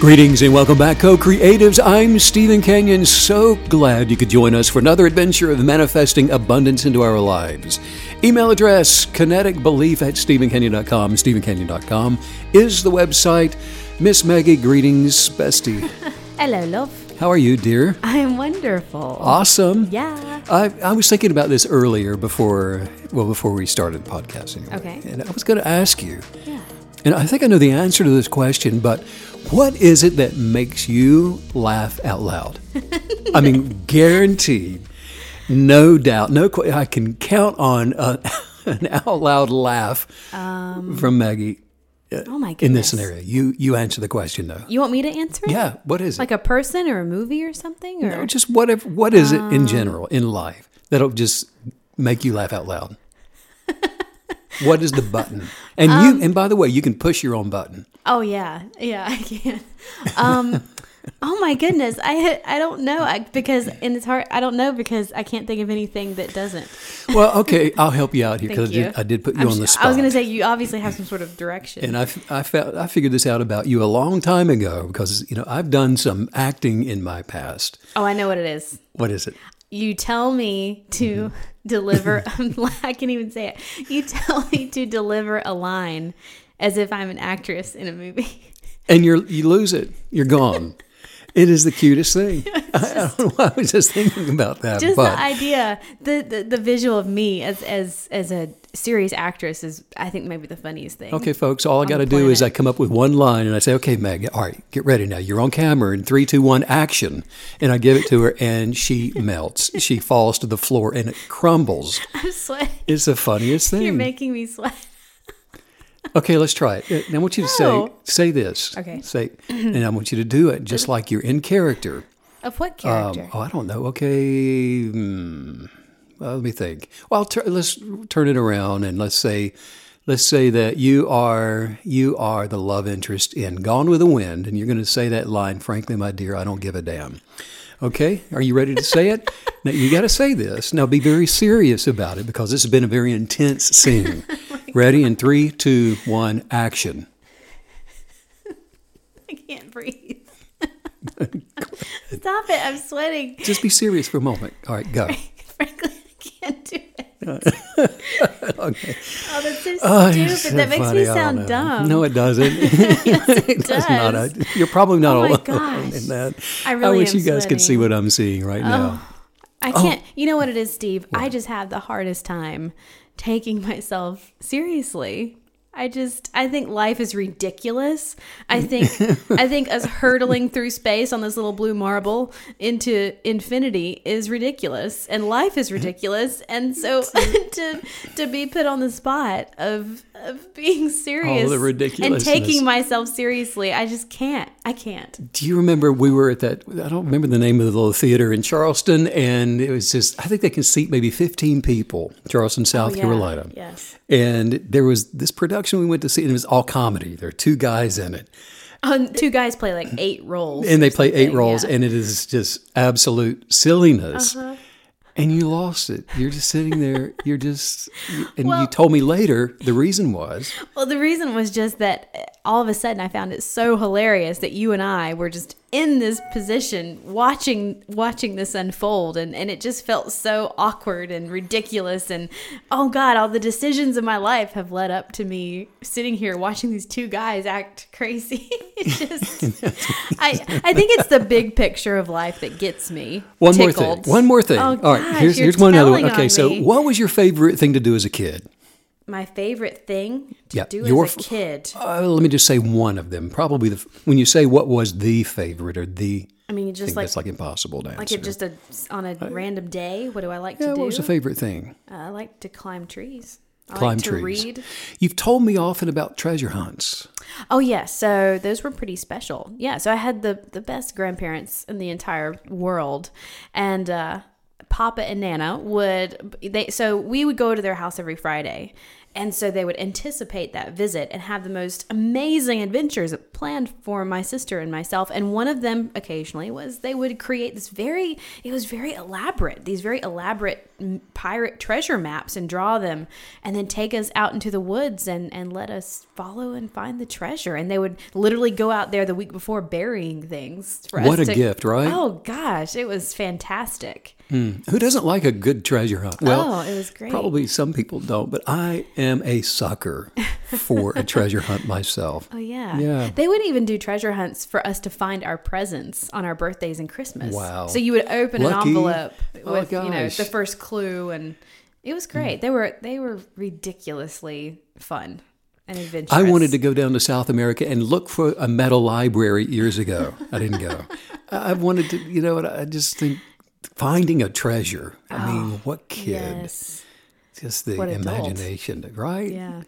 Greetings and welcome back, co creatives. I'm Steven Canyon. So glad you could join us for another adventure of manifesting abundance into our lives. Email address kineticbelief at stevencanyon.com. stevencanyon.com is the website. Miss Maggie, greetings, bestie. Hello, love. How are you, dear? I'm wonderful. Awesome. Yeah. I, I was thinking about this earlier before, well, before we started the podcast. Anyway. Okay. And I was going to ask you, Yeah. and I think I know the answer to this question, but what is it that makes you laugh out loud? I mean, guaranteed, no doubt, no. que- I can count on a, an out loud laugh from Maggie Oh my goodness. in this scenario. You you answer the question though. You want me to answer it? Yeah. What is it? Like a person or a movie or something? Or No, just whatever. What is it Um, in general in life that'll just make you laugh out loud? What is the button? And Um, you and by the way, you can push your own button. oh yeah, yeah, I can. Um, oh my goodness, I I don't know I, because and it's hard. I don't know because I can't think of anything that doesn't. Well, okay, I'll help you out here because you. I did put you I'm on the spot. I was going to say you obviously have some sort of direction. and I I felt I figured this out about you a long time ago because you know I've done some acting in my past. oh, I know what it is. What is it? You tell me to Mm-hmm. deliver. I can't even say it. You tell me to deliver a line as if I'm an actress in a movie. And you're you lose it. You're gone. it is the cutest thing. I, I don't know why I was just thinking about that. just but the idea the, the the visual of me as as as a serious actress is i think maybe the funniest thing Okay, folks, all I got to do is I come up with one line and I say, okay, Meg, all right, get ready now. You're on camera in three, two, one, action. And I give it to her and she melts. She falls to the floor and it crumbles. i'm sweating It's the funniest thing. you're making me sweat Okay, let's try it. Now I want you to say No. say this. Okay. Say, and I want you to do it just like you're in character. of what Um, character oh, I don't know. Okay. Hmm. Well, let me think. Well, tur let's turn it around and let's say, let's say that you are you are the love interest in Gone with the Wind, and you're going to say that line. Frankly, my dear, I don't give a damn. Okay, are you ready to say it? now you got to say this. Now be very serious about it because this has been a very intense scene. Ready in three, two, one, action. i can't breathe stop it i'm sweating Just be serious for a moment. All right, go. frankly i can't do it Okay. oh that's so Oh, stupid so that makes funny. me sound dumb No, it doesn't. it does. not. A, you're probably not Oh alone gosh. in that. I really I wish you guys could see what I'm seeing right oh, now. I Oh. can't. You know what it is, Steve? I just have the hardest time taking myself seriously. I just I think life is ridiculous. I think I think us hurtling through space on this little blue marble into infinity is ridiculous and life is ridiculous and so to to be put on the spot of of being serious and taking myself seriously, I just can't. I can't. Do you remember we were at that? I don't remember the name of the little theater in Charleston, and it was just I think they can seat maybe 15 people. Charleston, South Oh, yeah. Carolina. Yes. And there was this production we went to see, and it was all comedy. There are two guys in it. Um, two guys play like eight roles. and they play eight roles, yeah. Uh-huh. and it is just absolute silliness. And you lost it. You're just sitting there. You're just, and you told me later the reason was Well, the reason was just that uh, all of a sudden I found it so hilarious that you and I were just in this position watching watching this unfold and, and it just felt so awkward and ridiculous and oh god all the decisions of my life have led up to me sitting here watching these two guys act crazy it just I I think it's the big picture of life that gets me one more thing. One more thing. Oh, All right, gosh, here's here's one other one. Okay, on so what was your favorite thing to do as a kid? My favorite thing to Yeah, do your as a kid Uh, let me just say one of them. Probably the when you say what was the favorite or the. I mean I just like that's like impossible to answer. Like it just a on a random day. What do I like yeah, to do? what was the favorite thing? Uh, I like to climb trees. I Climb like to trees. read. You've told me often about treasure hunts. Oh yeah, so those were pretty special. Yeah, so I had the the best grandparents in the entire world, and uh, Papa and Nana would they so we would go to their house every Friday. And so they would anticipate that visit and have the most amazing adventures planned for my sister and myself. And one of them occasionally was they would create this very, it was very elaborate, these very elaborate pirate treasure maps and draw them and then take us out into the woods and, and let us follow and find the treasure. And they would literally go out there the week before burying things. For What a to- gift, right? Oh gosh, it was fantastic. Hmm. Who doesn't like a good treasure hunt? Well, oh, it was great. probably some people don't, but I am a sucker for a treasure hunt myself. Oh yeah. Yeah. They would even do treasure hunts for us to find our presents on our birthdays and Christmas. Wow. So you would open Lucky. an envelope Oh, with you know the first clue and it was great. Mm. They were they were ridiculously fun and adventurous. I wanted to go down to South America and look for a metal library years ago. I didn't go. I wanted to, you know what? I just think finding a treasure. I mean, oh, what kid? Oh, Yes. Just the imagination, right? Yeah.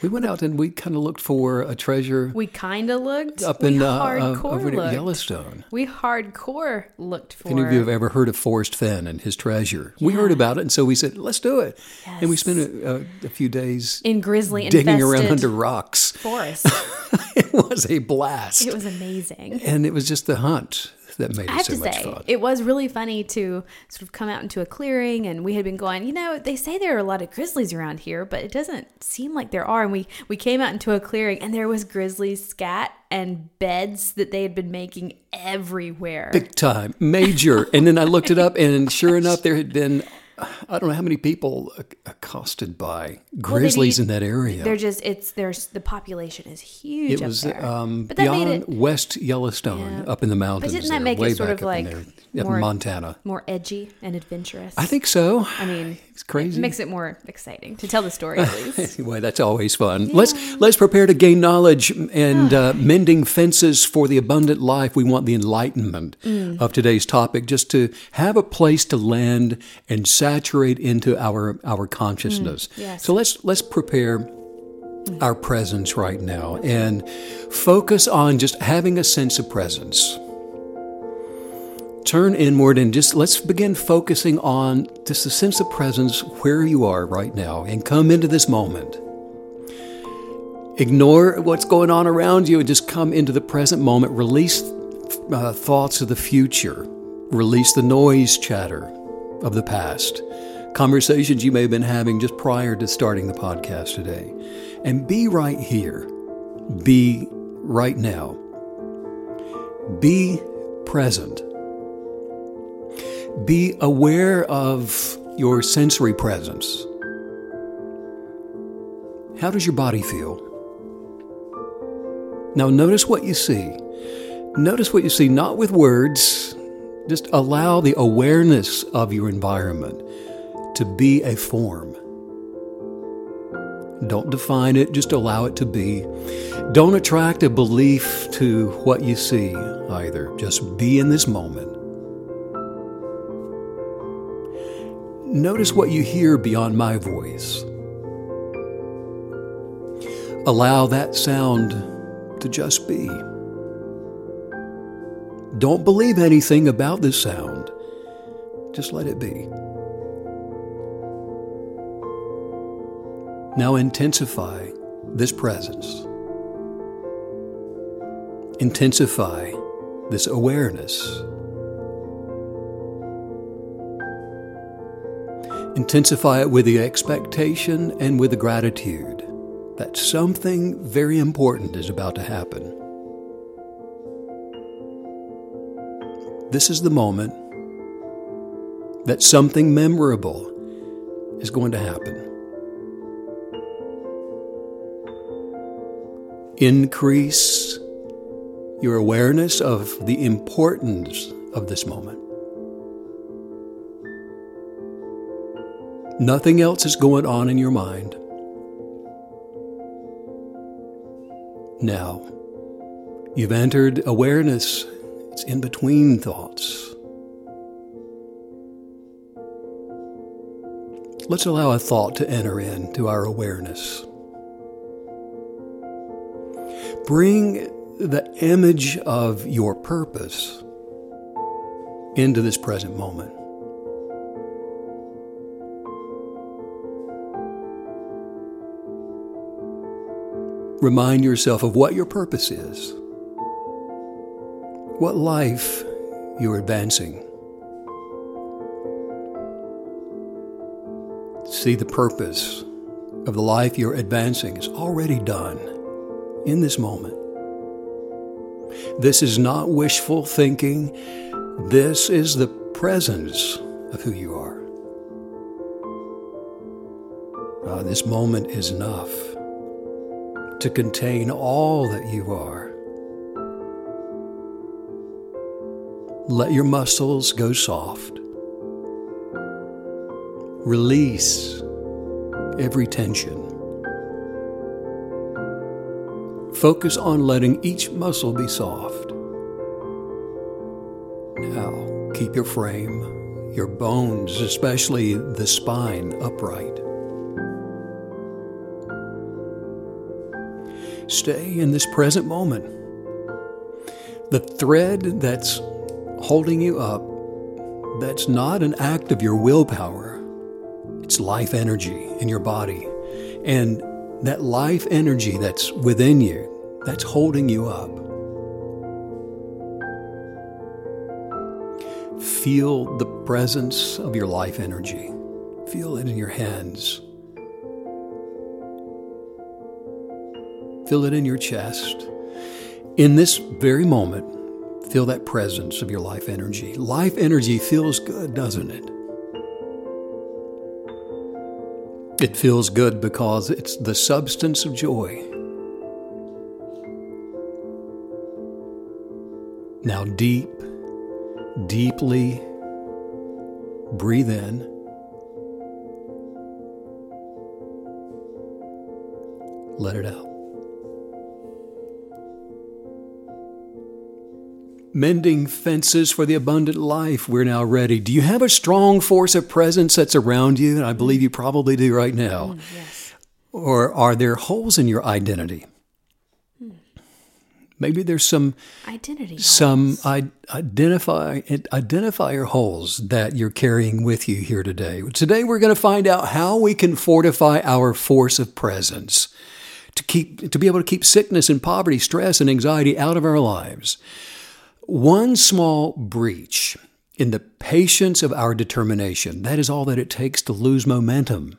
We went out and we kind of looked for a treasure We kind of looked up we in uh, uh, over looked. Yellowstone. We hardcore looked for If any of you have ever heard of Forrest Fenn and his treasure, we heard about it, and so we said, "Let's do it." And we spent a, a, a few days in grizzly digging around under rocks. forest. it was a blast, it was amazing. and it was just the hunt that made I have so to much say, fun. it was really funny to sort of come out into a clearing, and we had been going. You know, they say there are a lot of grizzlies around here, but it doesn't seem like there are. And we we came out into a clearing, and there was grizzlies scat and beds that they had been making everywhere. Big time, major. and then I looked it up, and sure enough, there had been. I don't know how many people accosted by grizzlies eat- in that area. They're just it's there's the population is huge. It up was there. um, beyond it West Yellowstone, Yeah. up in the mountains. But didn't that there, make it sort of in like there, more- Montana? more edgy and adventurous. I think so. I mean, It's crazy. It makes it more exciting to tell the story at least. Anyway, that's always fun. Let's let's prepare to gain knowledge and uh, mending fences for the abundant life. We want the enlightenment Mm. of today's topic, just to have a place to land and saturate into our our consciousness. Mm. yes. So let's let's prepare our presence right now and focus on just having a sense of presence. Turn inward and just let's begin focusing on just a sense of presence where you are right now and come into this moment. Ignore what's going on around you and just come into the present moment. Release uh, thoughts of the future. Release the noise chatter of the past. Conversations you may have been having just prior to starting the podcast today. And be right here. Be right now. Be present. Be aware of your sensory presence. How does your body feel? Now, notice what you see. Notice what you see, not with words. Just allow the awareness of your environment to be a form. Don't define it, just allow it to be. Don't attract a belief to what you see either. Just be in this moment. Notice what you hear beyond my voice. Allow that sound to just be. Don't believe anything about this sound. Just let it be. Now intensify this presence. Intensify this awareness. Intensify it with the expectation and with the gratitude that something very important is about to happen. This is the moment that something memorable is going to happen. Increase your awareness of the importance of this moment. Nothing else is going on in your mind. Now, you've entered awareness thoughts, in between thoughts. Let's allow a thought to enter into our awareness. Bring the image of your purpose into this present moment. Remind yourself of what your purpose is what life you're advancing. See the purpose of the life you're advancing is already done in this moment. This is not wishful thinking. This is the presence of who you are. Uh, this moment is enough to contain all that you are. Let your muscles go soft. Release every tension. Focus on letting each muscle be soft. Now, keep your frame, your bones, especially the spine, upright. Stay in this present moment. The thread that's holding you up, that's not an act of your willpower. It's life energy in your body. And that life energy that's within you, that's holding you up. Feel the presence of your life energy. Feel it in your hands. Feel it in your chest. In this very moment, feel that presence of your life energy. Life energy feels good, doesn't it? It feels good because it's the substance of joy. Now, deep, deeply breathe in. Let it out. Mending fences for the abundant life. We're now ready. Do you have a strong force of presence that's around you? And I believe you probably do right now. Mm, yes. Or are there holes in your identity? Maybe there's some Identity. some. I- identify identifier holes that you're carrying with you here today. Today we're going to find out how we can fortify our force of presence to keep to be able to keep sickness and poverty, stress and anxiety out of our lives. One small breach in the patience of our determination, that is all that it takes to lose momentum,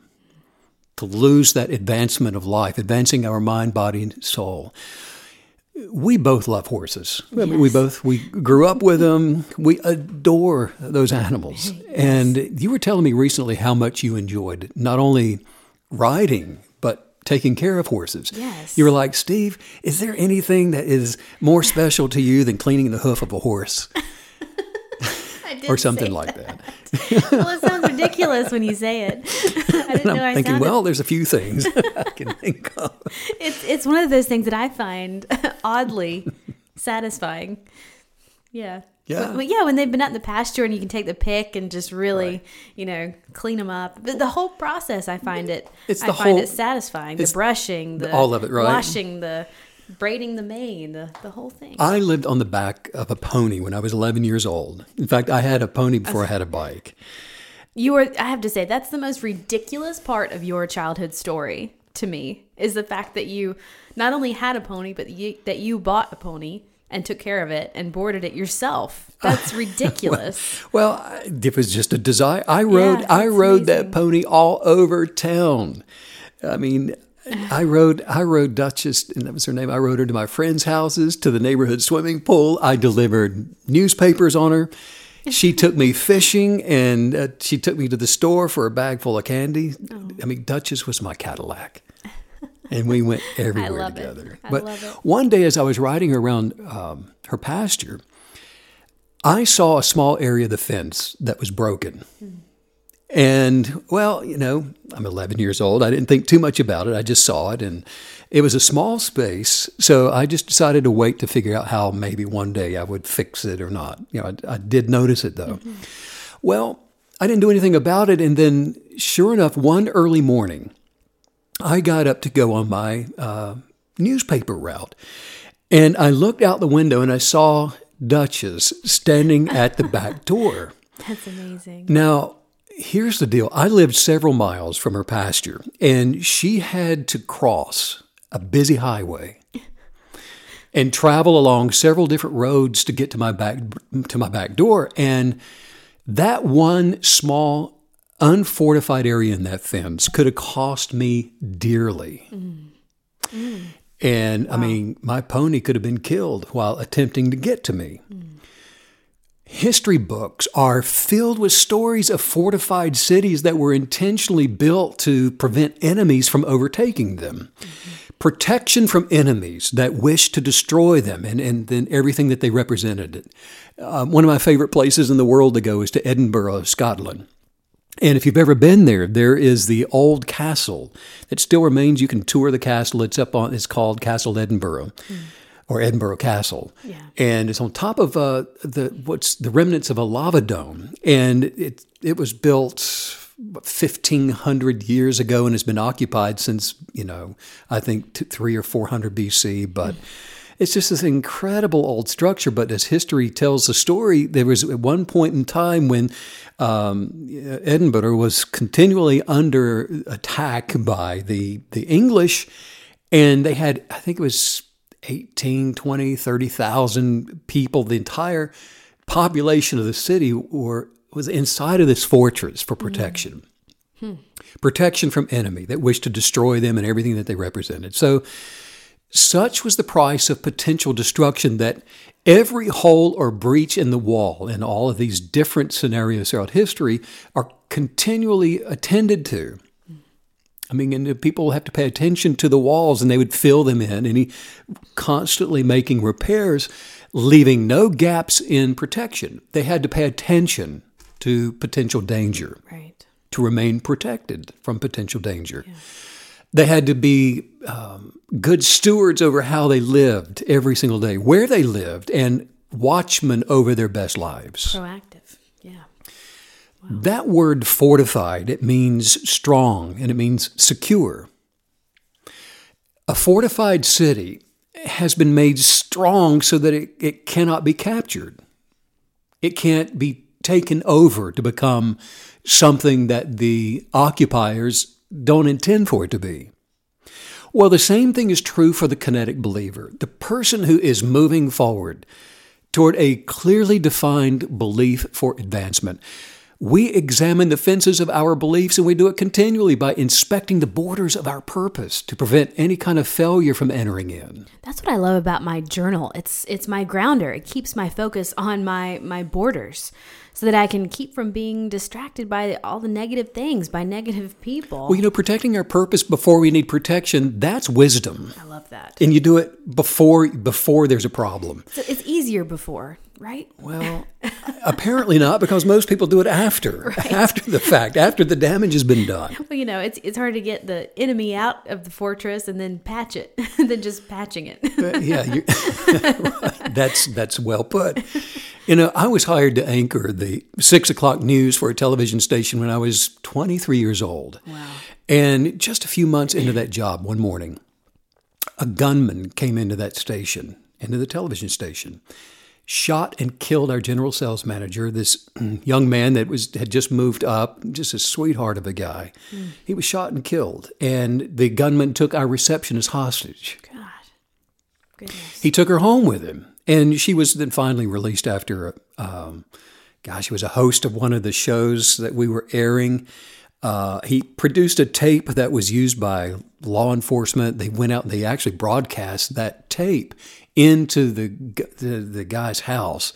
to lose that advancement of life, advancing our mind, body, and soul we both love horses. I mean, we both we grew up with them. We adore those animals. And you were telling me recently how much you enjoyed not only riding taking care of horses. Yes. You were like, "Steve, is there anything that is more special to you than cleaning the hoof of a horse or something like that?" well, it sounds ridiculous when you say it. I didn't And know I I'm thinking, sounded. well, there's a few things I can think of. it's it's one of those things that I find oddly satisfying. Yeah. Yeah. But, yeah, when they've been out in the pasture and you can take the pick and just really, Right. you know, clean them up. But the whole process, I find it, It's I find whole- it satisfying. The brushing, the all of it, right? washing, the braiding the mane, the, the whole thing. I lived on the back of a pony when I was 11 years old. In fact, I had a pony before I had a bike. You were, I have to say, that's the most ridiculous part of your childhood story to me is the fact that you not only had a pony, but you, that you bought a pony and took care of it and boarded it yourself. That's ridiculous. Well, I- it was just a desire. I rode. Yeah, I rode amazing. that pony all over town. I mean, I rode. I rode Duchess, and that was her name. I rode her to my friends' houses, to the neighborhood swimming pool. I delivered newspapers on her. She took me fishing, and uh, she took me to the store for a bag full of candy. Oh. I mean, Duchess was my Cadillac. And we went everywhere together. But one day, as I was riding around um, her pasture, I saw a small area of the fence that was broken. And, well, you know, I'm 11 years old. I didn't think too much about it. I just saw it, and it was a small space. So I just decided to wait to figure out how maybe one day I would fix it or not. You know, I, I did notice it though. Well, I didn't do anything about it. And then, sure enough, one early morning, I got up to go on my uh, newspaper route. And I looked out the window and I saw Duchess standing at the back door. That's amazing. Now, here's the deal I lived several miles from her pasture, and she had to cross a busy highway and travel along several different roads to get to my back to my back door and that one small unfortified area in that fence could have cost me dearly. And I mean, my pony could have been killed while attempting to get to me. History books are filled with stories of fortified cities that were intentionally built to prevent enemies from overtaking them. Protection from enemies that wished to destroy them and, and then everything that they represented. Um, one of my favorite places in the world to go is to Edinburgh, Scotland. And if you've ever been there, there is the old castle that still remains. You can tour the castle. It's up on. It's called Castle Edinburgh, or Edinburgh Castle, Yeah. and it's on top of uh, the what's the remnants of a lava dome, and it it was built. 1500 years ago and has been occupied since you know i think t- 3 or 400 bc but it's just this incredible old structure but as history tells the story there was at one point in time when um, edinburgh was continually under attack by the the english and they had i think it was 18 20 30,000 people. The entire population of the city were was inside of this fortress for protection. Protection from enemy that wished to destroy them and everything that they represented. So such was the price of potential destruction that every hole or breach in the wall in all of these different scenarios throughout history are continually attended to I mean, and people have to pay attention to the walls, and they would fill them in, and he constantly making repairs, leaving no gaps in protection. They had to pay attention to potential danger Right. to remain protected from potential danger. They had to be um, good stewards over how they lived every single day, where they lived, and watchmen over their best lives. Proactive. Yeah. That word fortified, it means strong and it means secure. A fortified city has been made strong so that it, it cannot be captured. It can't be taken over to become something that the occupiers don't intend for it to be. Well, the same thing is true for the kinetic believer, the person who is moving forward toward a clearly defined belief for advancement. We examine the fences of our beliefs and we do it continually by inspecting the borders of our purpose to prevent any kind of failure from entering in. That's what I love about my journal. It's it's my grounder. It keeps my focus on my my borders so that I can keep from being distracted by all the negative things, by negative people. Well, you know, protecting our purpose before we need protection, that's wisdom. I love that. And you do it before before there's a problem. So it's easier before, right? Well, apparently not because most people do it after after the fact, after the damage has been done. Well, you know, it's it's hard to get the enemy out of the fortress and then patch it, than just patching it. Yeah, you, that's that's well put. You know, I was hired to anchor the six o'clock news for a television station when I was 23 years old. Wow. And just a few months into that job, one morning, a gunman came into that station, into the television station, shot and killed our general sales manager, this mm, young man that was had just moved up, just a sweetheart of a guy. Hmm. He was shot and killed, and the gunman took our receptionist hostage. God, goodness. He took her home with him, and she was then finally released after. Um, gosh, she was a host of one of the shows that we were airing. Uh, he produced a tape that was used by law enforcement. They went out and they actually broadcast that tape into the the, the guy's house,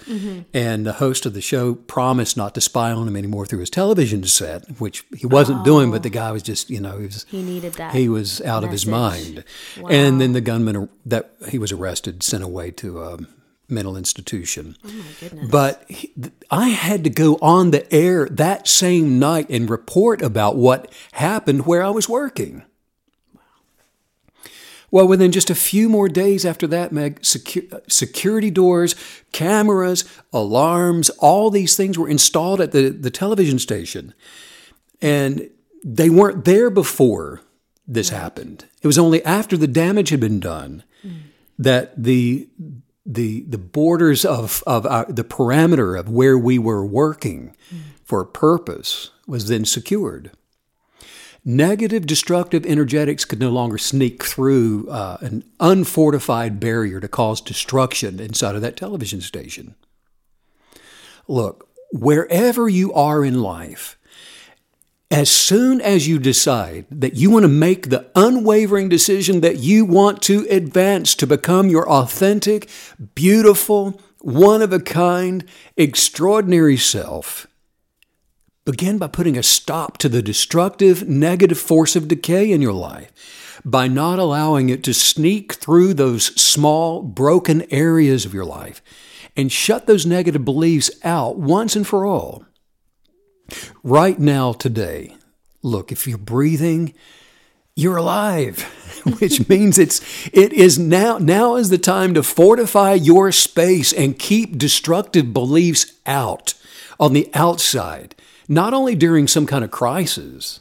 and the host of the show promised not to spy on him anymore through his television set, which he wasn't doing. But the guy was just, you know, he was He needed that. he was out of his mind. Wow. And then the gunman that he was arrested, sent away to a mental institution. Oh. But he, I had to go on the air that same night and report about what happened where I was working. Well, within just a few more days after that, Meg, secu- uh, security doors, cameras, alarms, all these things were installed at the, the television station. And they weren't there before this happened. It was only after the damage had been done mm. that the the the borders of of our, the parameter of where we were working mm. for a purpose was then secured. Negative, destructive energetics could no longer sneak through uh, an unfortified barrier to cause destruction inside of that television station. Look, wherever you are in life, as soon as you decide that you want to make the unwavering decision that you want to advance to become your authentic, beautiful, one of a kind, extraordinary self, begin by putting a stop to the destructive, negative force of decay in your life by not allowing it to sneak through those small, broken areas of your life and shut those negative beliefs out once and for all. Right now, today, look, if you're breathing, you're alive, which means it's it is now now is the time to fortify your space and keep destructive beliefs out on the outside, not only during some kind of crisis,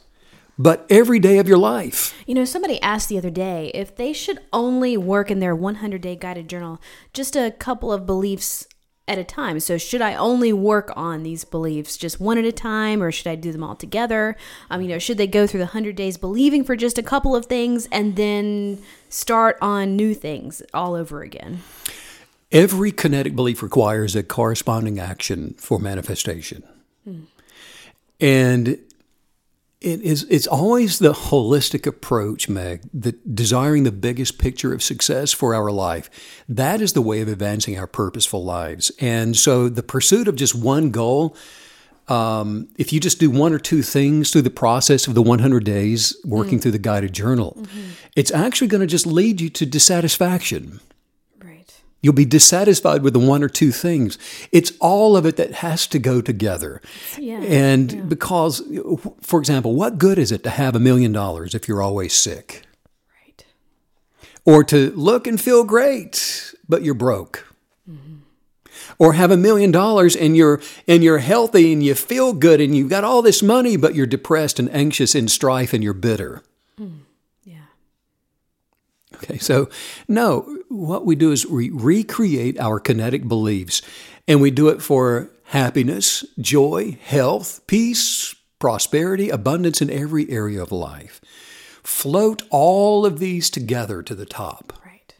but every day of your life. You know, somebody asked the other day if they should only work in their 100 day guided journal just a couple of beliefs at a time. So, should I only work on these beliefs just one at a time, or should I do them all together? Um, you know, should they go through the 100 days believing for just a couple of things and then start on new things all over again? Every kinetic belief requires a corresponding action for manifestation. Hmm. And it is it's always the holistic approach meg that desiring the biggest picture of success for our life that is the way of advancing our purposeful lives and so the pursuit of just one goal um, if you just do one or two things through the process of the 100 days working mm-hmm. through the guided journal mm-hmm. it's actually going to just lead you to dissatisfaction You'll be dissatisfied with the one or two things. It's all of it that has to go together. Yeah, and yeah. because, for example, what good is it to have a million dollars if you're always sick? Right. Or to look and feel great, but you're broke. Mm-hmm. Or have a million dollars and you're and you're healthy and you feel good and you've got all this money, but you're depressed and anxious and strife and you're bitter. Mm. Okay, so no, what we do is we recreate our kinetic beliefs, and we do it for happiness, joy, health, peace, prosperity, abundance in every area of life. Float all of these together to the top. Right.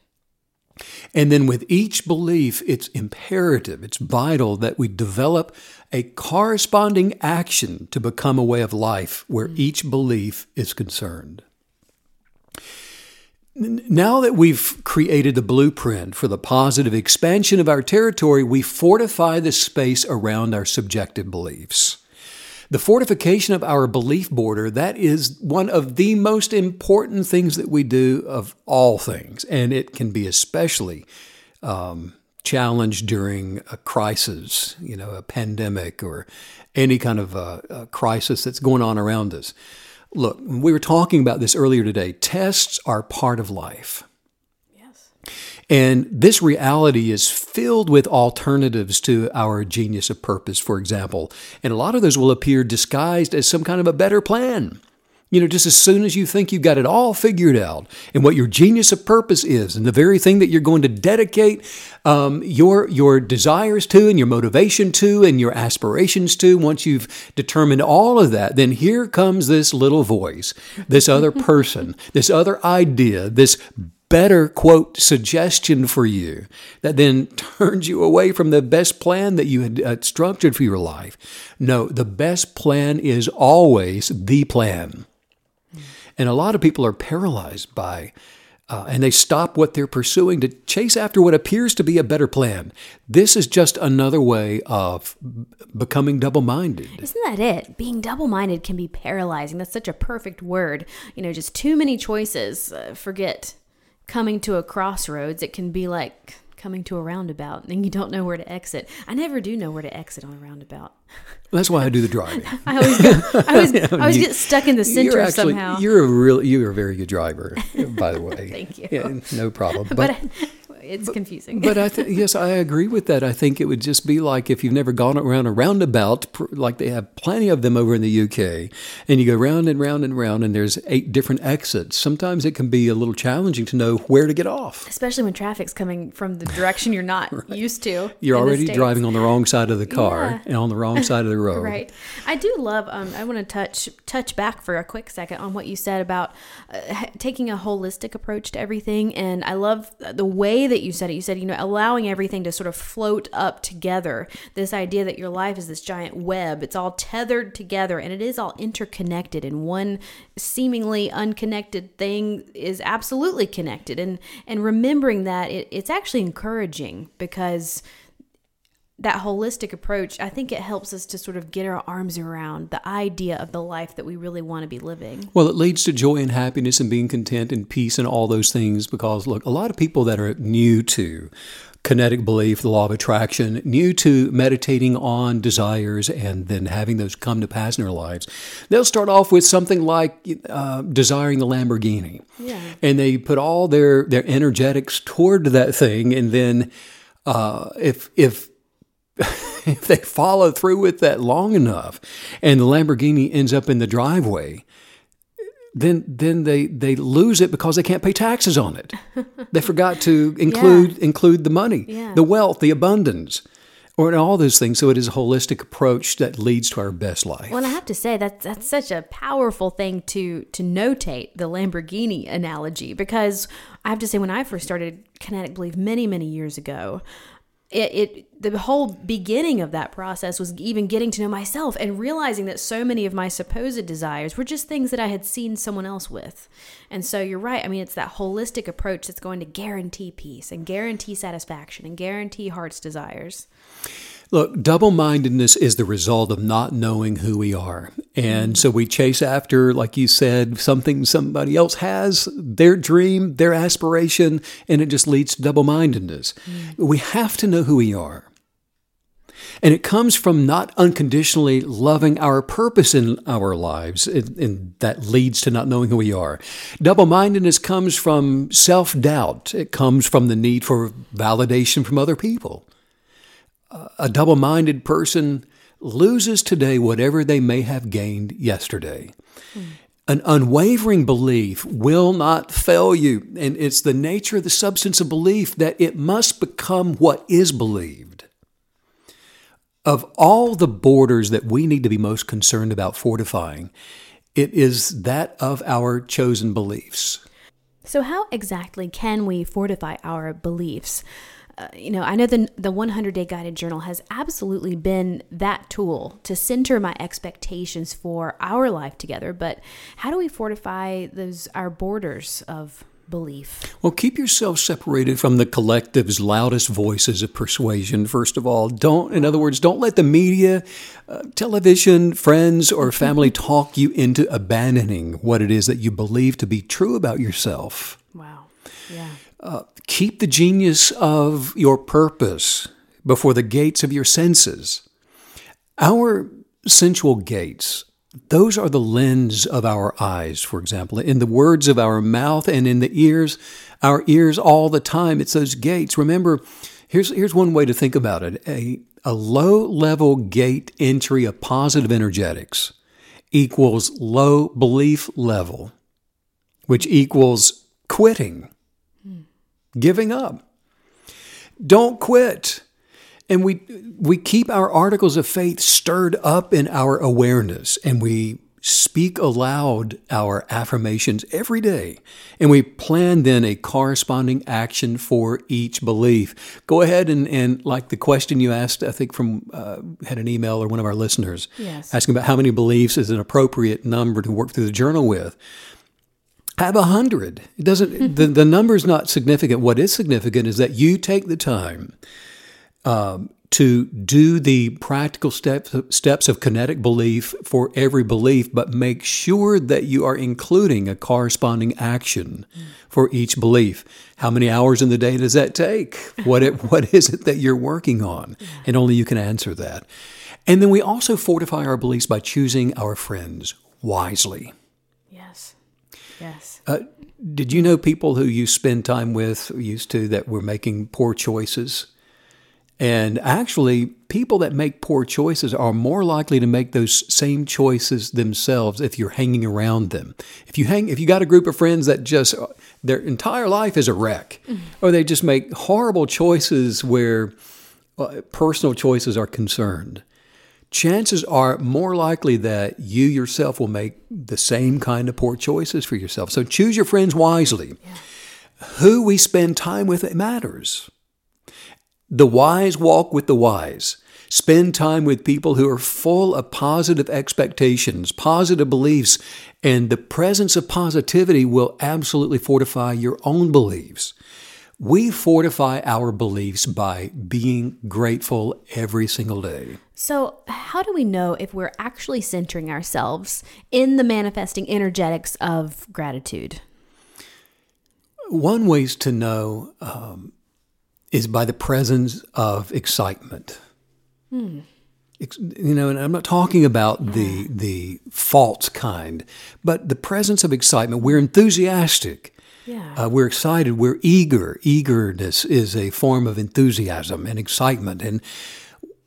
And then with each belief, it's imperative, it's vital that we develop a corresponding action to become a way of life where mm. each belief is concerned. Now that we've created the blueprint for the positive expansion of our territory, we fortify the space around our subjective beliefs. The fortification of our belief border, that is one of the most important things that we do of all things. And it can be especially um, challenged during a crisis, you know, a pandemic or any kind of a, a crisis that's going on around us. Look, we were talking about this earlier today. Tests are part of life. Yes. And this reality is filled with alternatives to our genius of purpose, for example. And a lot of those will appear disguised as some kind of a better plan. You know, just as soon as you think you've got it all figured out and what your genius of purpose is and the very thing that you're going to dedicate um, your, your desires to and your motivation to and your aspirations to, once you've determined all of that, then here comes this little voice, this other person, this other idea, this better quote suggestion for you that then turns you away from the best plan that you had uh, structured for your life. No, the best plan is always the plan. And a lot of people are paralyzed by, uh, and they stop what they're pursuing to chase after what appears to be a better plan. This is just another way of becoming double minded. Isn't that it? Being double minded can be paralyzing. That's such a perfect word. You know, just too many choices. Uh, forget coming to a crossroads. It can be like coming to a roundabout and you don't know where to exit. I never do know where to exit on a roundabout. That's why I do the driving. I always, go, I always, I always you, get stuck in the center actually, somehow. You're a real, you're a very good driver, by the way. Thank you. Yeah, no problem. But, but it's confusing. But I th- yes, I agree with that. I think it would just be like if you've never gone around a roundabout, pr- like they have plenty of them over in the UK, and you go round and round and round, and there's eight different exits. Sometimes it can be a little challenging to know where to get off. Especially when traffic's coming from the direction you're not used to. You're already driving on the wrong side of the car Yeah. and on the wrong side of the road. Right. I do love. Um, I want to touch touch back for a quick second on what you said about uh, taking a holistic approach to everything, and I love the way that you said it. You said, you know, allowing everything to sort of float up together. This idea that your life is this giant web. It's all tethered together, and it is all interconnected. And one seemingly unconnected thing is absolutely connected. And and remembering that it, it's actually encouraging because that holistic approach, I think it helps us to sort of get our arms around the idea of the life that we really want to be living. Well, it leads to joy and happiness and being content and peace and all those things because, look, a lot of people that are new to kinetic belief, the law of attraction, new to meditating on desires and then having those come to pass in their lives, they'll start off with something like uh, desiring the Lamborghini. Yeah. And they put all their, their energetics toward that thing. And then uh, if, if, if they follow through with that long enough and the Lamborghini ends up in the driveway, then then they, they lose it because they can't pay taxes on it. they forgot to include include the money, Yeah. the wealth, the abundance, or all those things. So it is a holistic approach that leads to our best life. Well, I have to say that that's such a powerful thing to to notate the Lamborghini analogy because I have to say when I first started kinetic belief many many years ago, it, it the whole beginning of that process was even getting to know myself and realizing that so many of my supposed desires were just things that I had seen someone else with. And so you're right. I mean, it's that holistic approach that's going to guarantee peace and guarantee satisfaction and guarantee heart's desires. Look, double mindedness is the result of not knowing who we are. And so we chase after, like you said, something somebody else has, their dream, their aspiration, and it just leads to double mindedness. Mm. We have to know who we are. And it comes from not unconditionally loving our purpose in our lives, and, and that leads to not knowing who we are. Double mindedness comes from self doubt, it comes from the need for validation from other people a double minded person loses today whatever they may have gained yesterday. An unwavering belief will not fail you. And it's the nature of the substance of belief that it must become what is believed. Of all the borders that we need to be most concerned about fortifying, it is that of our chosen beliefs. So, how exactly can we fortify our beliefs? Uh, you know, I know the the 100 day guided journal has absolutely been that tool to center my expectations for our life together. But how do we fortify those our borders of belief? Well, keep yourself separated from the collective's loudest voices of persuasion, first of all. Don't, in other words, don't let the media, uh, television, friends, or family talk you into abandoning what it is that you believe to be true about yourself. Wow. Yeah. Keep the genius of your purpose before the gates of your senses. Our sensual gates, those are the lens of our eyes, for example. In the words of our mouth and in the ears, our ears all the time, it's those gates. Remember, here's, here's one way to think about it a, a low level gate entry of positive energetics equals low belief level, which equals quitting giving up. Don't quit. And we we keep our articles of faith stirred up in our awareness and we speak aloud our affirmations every day. And we plan then a corresponding action for each belief. Go ahead and, and like the question you asked, I think from uh, had an email or one of our listeners Yes. asking about how many beliefs is an appropriate number to work through the journal with have a hundred. It doesn't. the The number's not significant. What is significant is that you take the time um, to do the practical steps steps of kinetic belief for every belief, but make sure that you are including a corresponding action for each belief. How many hours in the day does that take? What it, what is it that you're working on? And only you can answer that. And then we also fortify our beliefs by choosing our friends wisely. Yes. Yes. did you know people who you spend time with used to that were making poor choices? And actually, people that make poor choices are more likely to make those same choices themselves if you're hanging around them. If you hang, if you got a group of friends that just their entire life is a wreck, mm-hmm. or they just make horrible choices where uh, personal choices are concerned, chances are more likely that you yourself will make the same kind of poor choices for yourself. So choose your friends wisely. Yeah. Who we spend time with it matters. The wise walk with the wise. Spend time with people who are full of positive expectations, positive beliefs, and the presence of positivity will absolutely fortify your own beliefs. We fortify our beliefs by being grateful every single day. So, how do we know if we're actually centering ourselves in the manifesting energetics of gratitude? One way to know um, is by the presence of excitement. Hmm. You know, and I'm not talking about the the false kind, but the presence of excitement. We're enthusiastic. Yeah. Uh, we're excited. We're eager. Eagerness is a form of enthusiasm and excitement, and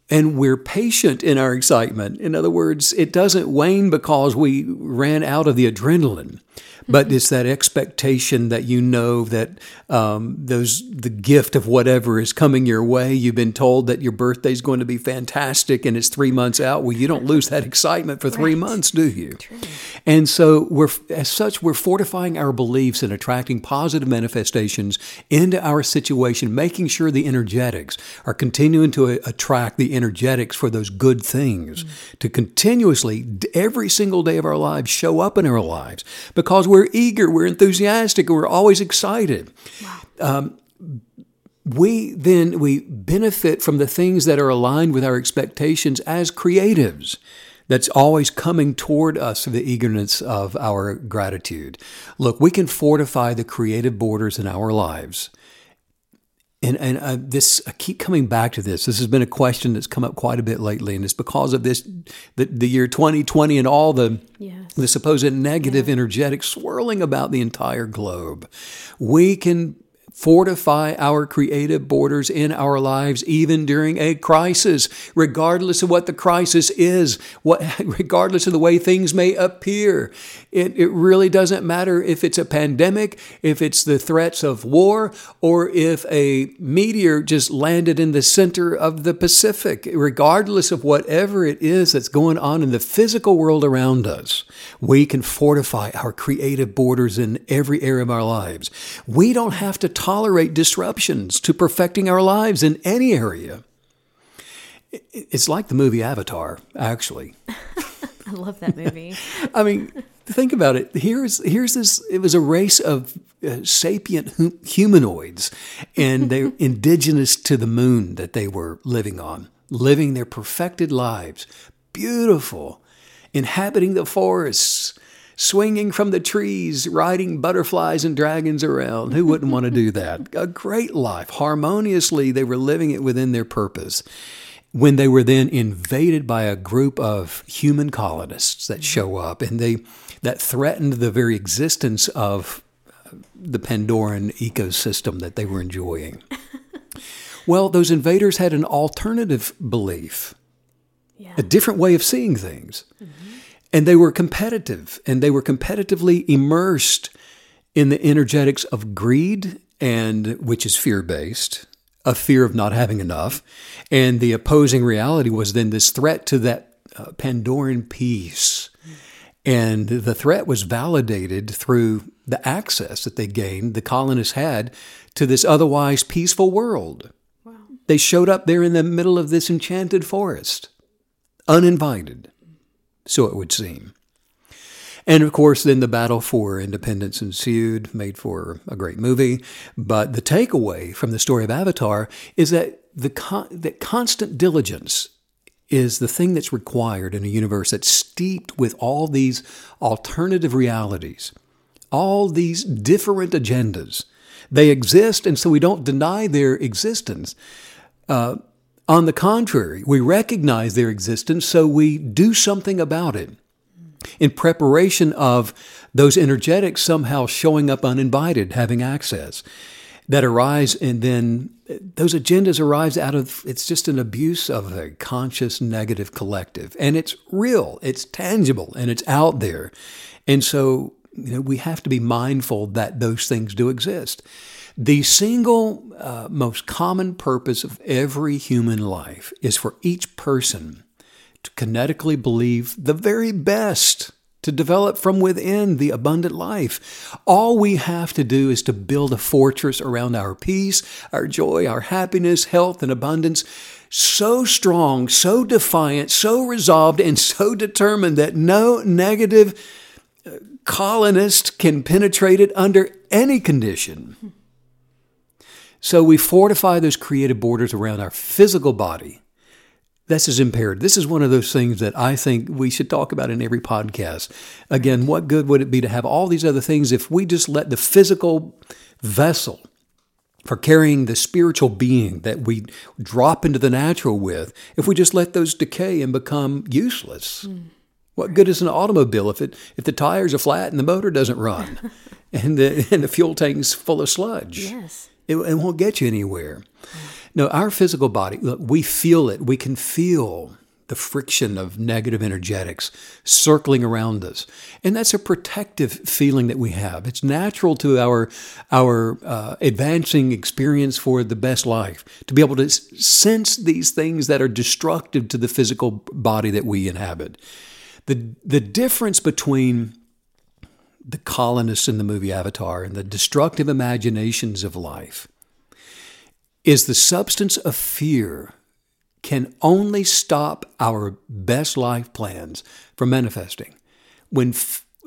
and we're patient in our excitement. In other words, it doesn't wane because we ran out of the adrenaline but it's that expectation that you know that um, those the gift of whatever is coming your way. You've been told that your birthday is going to be fantastic, and it's three months out. Well, you don't lose that excitement for three right. months, do you? True. And so we're as such we're fortifying our beliefs and attracting positive manifestations into our situation, making sure the energetics are continuing to attract the energetics for those good things mm. to continuously every single day of our lives show up in our lives because we're we're eager, we're enthusiastic, we're always excited. Wow. Um, we then we benefit from the things that are aligned with our expectations as creatives that's always coming toward us the eagerness of our gratitude look we can fortify the creative borders in our lives and and uh, this I keep coming back to this. This has been a question that's come up quite a bit lately, and it's because of this the, the year 2020 and all the yes. the supposed negative yeah. energetics swirling about the entire globe. We can fortify our creative borders in our lives even during a crisis regardless of what the crisis is what regardless of the way things may appear. It, it really doesn't matter if it's a pandemic if it's the threats of war or if a meteor just landed in the center of the pacific. Regardless of whatever it is that's going on in the physical world around us we can fortify our creative borders in every area of our lives. We don't have to tolerate disruptions to perfecting our lives in any area. It's like the movie Avatar, actually. I love that movie. I mean, think about it. Here's here's this. It was a race of uh, sapient hum- humanoids, and they're indigenous to the moon that they were living on, living their perfected lives, beautiful, inhabiting the forests, swinging from the trees, riding butterflies and dragons around. Who wouldn't want to do that? A great life. Harmoniously, they were living it within their purpose. When they were then invaded by a group of human colonists that show up and they that threatened the very existence of the Pandoran ecosystem that they were enjoying. well, those invaders had an alternative belief, yeah. a different way of seeing things. Mm-hmm. And they were competitive and they were competitively immersed in the energetics of greed and which is fear-based, a fear of not having enough, and the opposing reality was then this threat to that uh, Pandoran peace. And the threat was validated through the access that they gained, the colonists had, to this otherwise peaceful world. Wow. They showed up there in the middle of this enchanted forest, uninvited so it would seem. And of course, then the battle for independence ensued, made for a great movie. But the takeaway from the story of Avatar is that the con- that constant diligence is the thing that's required in a universe that's steeped with all these alternative realities, all these different agendas. They exist, and so we don't deny their existence. Uh, on the contrary, we recognize their existence, so we do something about it. in preparation of those energetics somehow showing up uninvited, having access that arise and then those agendas arise out of it's just an abuse of a conscious negative collective. And it's real it's tangible and it's out there. And so you know we have to be mindful that those things do exist the single uh, most common purpose of every human life is for each person to kinetically believe the very best to develop from within the abundant life. All we have to do is to build a fortress around our peace, our joy, our happiness, health, and abundance. So strong, so defiant, so resolved, and so determined that no negative uh, colonist can penetrate it under any condition. So we fortify those creative borders around our physical body this is impaired. This is one of those things that I think we should talk about in every podcast. Again, what good would it be to have all these other things if we just let the physical vessel for carrying the spiritual being that we drop into the natural with, if we just let those decay and become useless? Mm. What good is an automobile if it if the tires are flat and the motor doesn't run, and the and the fuel tank's full of sludge? Yes, it, it won't get you anywhere. No, our physical body, look, we feel it. We can feel the friction of negative energetics circling around us. And that's a protective feeling that we have. It's natural to our, our uh, advancing experience for the best life to be able to sense these things that are destructive to the physical body that we inhabit. The, the difference between the colonists in the movie Avatar and the destructive imaginations of life is the substance of fear can only stop our best life plans from manifesting. When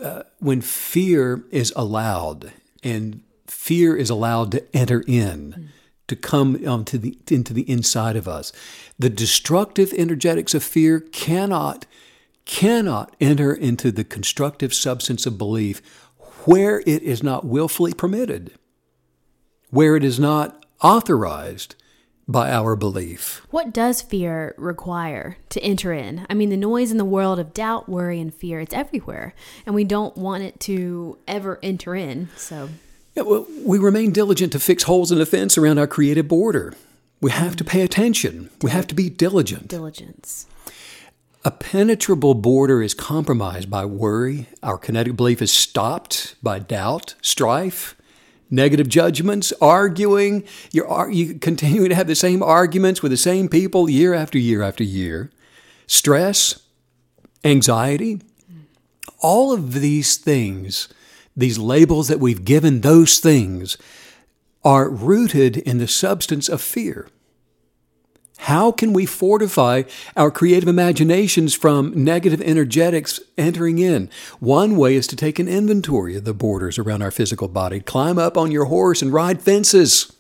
uh, when fear is allowed and fear is allowed to enter in to come onto the into the inside of us the destructive energetics of fear cannot cannot enter into the constructive substance of belief where it is not willfully permitted where it is not authorized by our belief. What does fear require to enter in? I mean, the noise in the world of doubt, worry, and fear, it's everywhere. And we don't want it to ever enter in. So, yeah, well, we remain diligent to fix holes in the fence around our creative border. We have to pay attention. We have to be diligent. Diligence. A penetrable border is compromised by worry. Our kinetic belief is stopped by doubt, strife, negative judgments, arguing. You're you to have the same arguments with the same people year after year after year. Stress, anxiety, all of these things, these labels that we've given those things, are rooted in the substance of fear. How can we fortify our creative imaginations from negative energetics entering in? One way is to take an inventory of the borders around our physical body. Climb up on your horse and ride fences.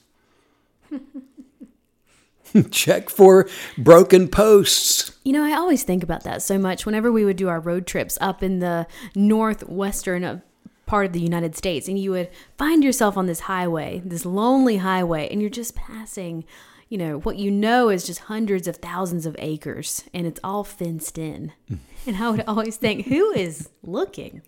Check for broken posts. You know, I always think about that so much whenever we would do our road trips up in the northwestern part of the United States, and you would find yourself on this highway, this lonely highway, and you're just passing you know, what you know is just hundreds of thousands of acres and it's all fenced in. and I would always think, who is looking?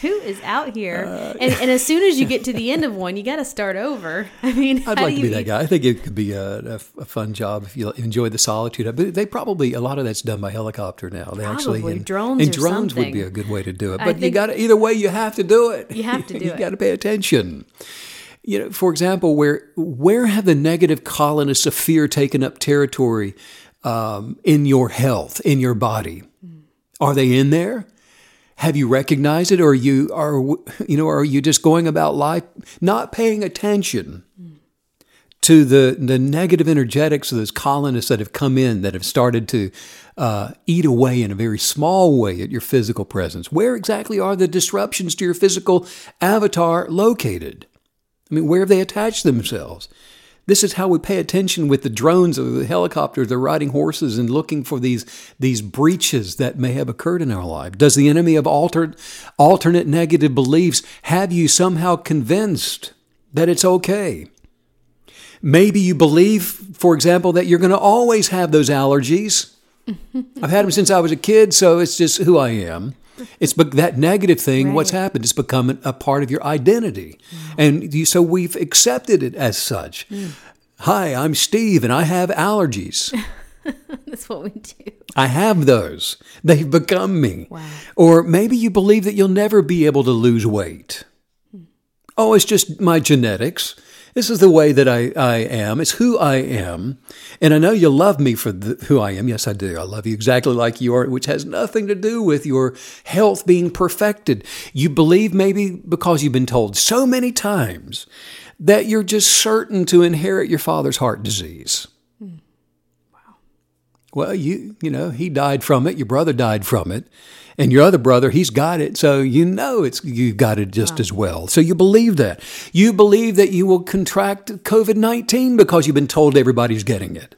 Who is out here? Uh, and, and, as soon as you get to the end of one, you got to start over. I mean, I'd like to be that guy. I think it could be a, a, a, fun job if you enjoy the solitude. But they probably, a lot of that's done by helicopter now. They probably, actually, and, drones and drones something. would be a good way to do it. But you got to, either way, you have to do it. You have to do you it. You got to pay attention you know, for example, where where have the negative colonists of fear taken up territory um, in your health, in your body? Are they in there? Have you recognized it, or are you are you know, are you just going about life not paying attention to the the negative energetics of those colonists that have come in that have started to uh, eat away in a very small way at your physical presence? Where exactly are the disruptions to your physical avatar located? I mean, where have they attached themselves? This is how we pay attention with the drones or the helicopters. They're riding horses and looking for these, these breaches that may have occurred in our life. Does the enemy of altered, alternate negative beliefs have you somehow convinced that it's okay? Maybe you believe, for example, that you're going to always have those allergies. I've had them since I was a kid, so it's just who I am. It's but that negative thing. What's happened? It's become a part of your identity, and you, so we've accepted it as such. Mm. Hi, I'm Steve, and I have allergies. That's what we do. I have those. They've become me. Wow. Or maybe you believe that you'll never be able to lose weight. Hmm. Oh, it's just my genetics. This is the way that I, I am. It's who I am. And I know you love me for the, who I am. Yes, I do. I love you exactly like you are, which has nothing to do with your health being perfected. You believe maybe because you've been told so many times that you're just certain to inherit your father's heart disease. Wow. Well, you you know, he died from it, your brother died from it, and your other brother, he's got it, so you know it's you got it just as well. So you believe that. You believe that you will contract COVID-19 because you've been told everybody's getting it.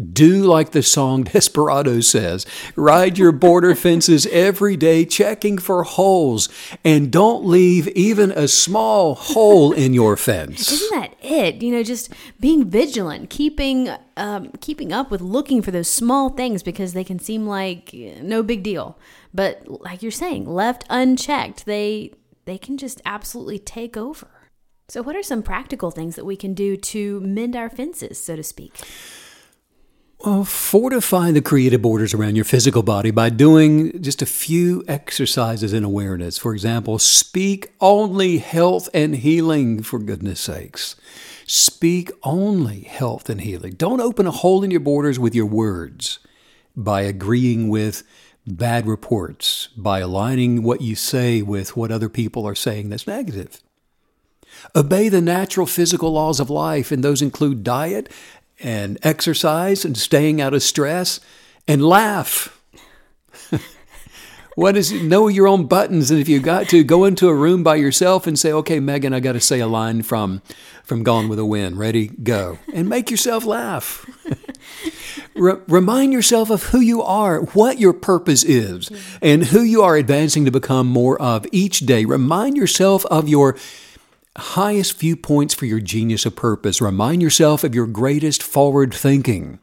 Do like the song Desperado says ride your border fences every day, checking for holes, and don't leave even a small hole in your fence. Isn't that it? You know, just being vigilant, keeping um, keeping up with looking for those small things because they can seem like eh, no big deal, but like you're saying, left unchecked, they they can just absolutely take over. So, what are some practical things that we can do to mend our fences, so to speak? Well, fortify the creative borders around your physical body by doing just a few exercises in awareness. For example, speak only health and healing, for goodness sakes. Speak only health and healing. Don't open a hole in your borders with your words by agreeing with bad reports, by aligning what you say with what other people are saying that's negative. Obey the natural physical laws of life, and those include diet and exercise and staying out of stress and laugh. what is it? know your own buttons and if you got to go into a room by yourself and say okay megan i got to say a line from from gone with the wind ready go and make yourself laugh Re- remind yourself of who you are, what your purpose is, and who you are advancing to become more of each day. Remind yourself of your highest viewpoints for your genius of purpose. Remind yourself of your greatest forward thinking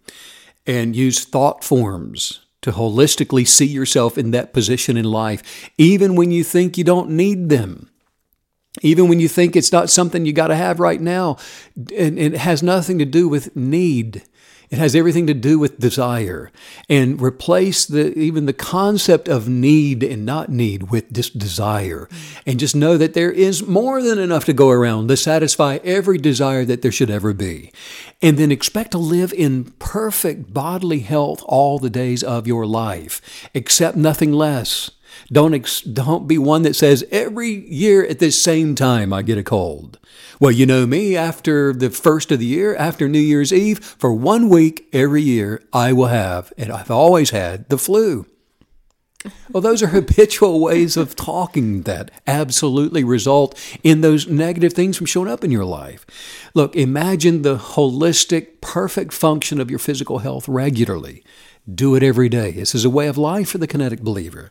and use thought forms to holistically see yourself in that position in life, even when you think you don't need them. Even when you think it's not something you got to have right now, and it has nothing to do with need. It has everything to do with desire. And replace the even the concept of need and not need with just desire. And just know that there is more than enough to go around to satisfy every desire that there should ever be. And then expect to live in perfect bodily health all the days of your life. Accept nothing less. Don't ex- don't be one that says every year at this same time I get a cold. Well, you know me, after the first of the year, after New Year's Eve, for one week every year, I will have, and I've always had, the flu. Well, those are habitual ways of talking that absolutely result in those negative things from showing up in your life. Look, imagine the holistic, perfect function of your physical health regularly. Do it every day. This is a way of life for the kinetic believer.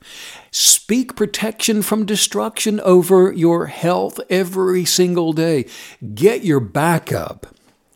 Speak protection from destruction over your health every single day. Get your backup.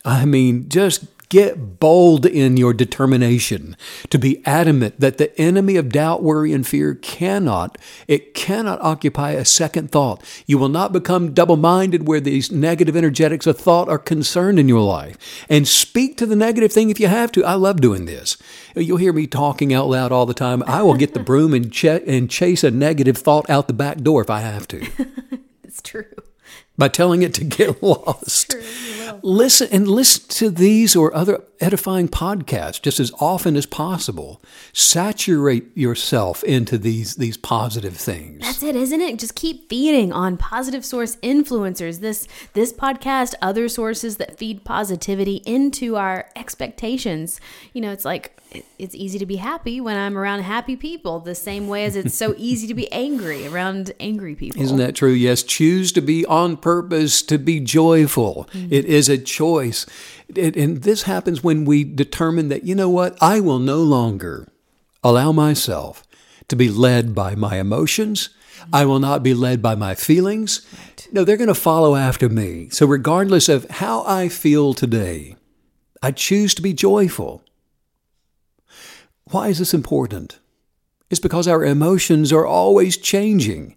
I mean, just get bold in your determination to be adamant that the enemy of doubt, worry, and fear cannot, it cannot occupy a second thought. You will not become double minded where these negative energetics of thought are concerned in your life. And speak to the negative thing if you have to. I love doing this. You'll hear me talking out loud all the time. I will get the broom and, ch- and chase a negative thought out the back door if I have to It's true. By telling it to get lost. Listen and listen to these or other edifying podcasts just as often as possible. Saturate yourself into these these positive things. That's it, isn't it? Just keep feeding on positive source influencers. This this podcast, other sources that feed positivity into our expectations. You know, it's like it's easy to be happy when I'm around happy people, the same way as it's so easy to be angry around angry people. Isn't that true? Yes, choose to be on purpose, to be joyful. Mm-hmm. It is a choice. And- this happens when we determine that, you know what, I will no longer allow myself to be led by my emotions. Mm-hmm. I will not be led by my feelings. No, they're going to follow after me. So, regardless of how I feel today, I choose to be joyful. Why is this important? It's because our emotions are always changing.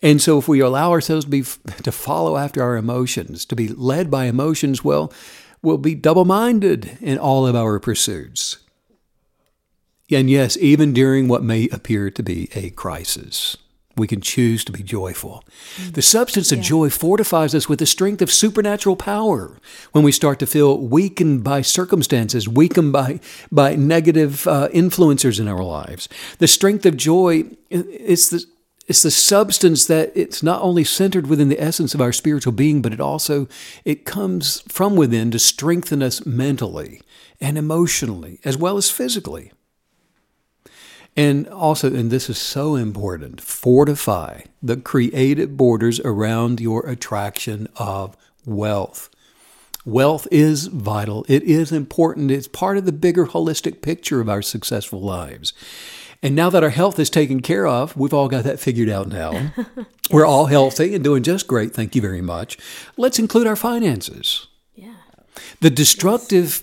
And so if we allow ourselves to be to follow after our emotions, to be led by emotions, well, we'll be double-minded in all of our pursuits. And yes, even during what may appear to be a crisis, we can choose to be joyful. The substance of joy fortifies us with the strength of supernatural power when we start to feel weakened by circumstances, weakened by, by negative uh, influencers in our lives. The strength of joy is the it's the substance that it's not only centered within the essence of our spiritual being, but it also it comes from within to strengthen us mentally and emotionally as well as physically. And also, and this is so important, fortify the creative borders around your attraction of wealth. Wealth is vital. It is important. It's part of the bigger holistic picture of our successful lives. And now that our health is taken care of, we've all got that figured out now. yes. We're all healthy and doing just great. Thank you very much. Let's include our finances. Yeah. The destructive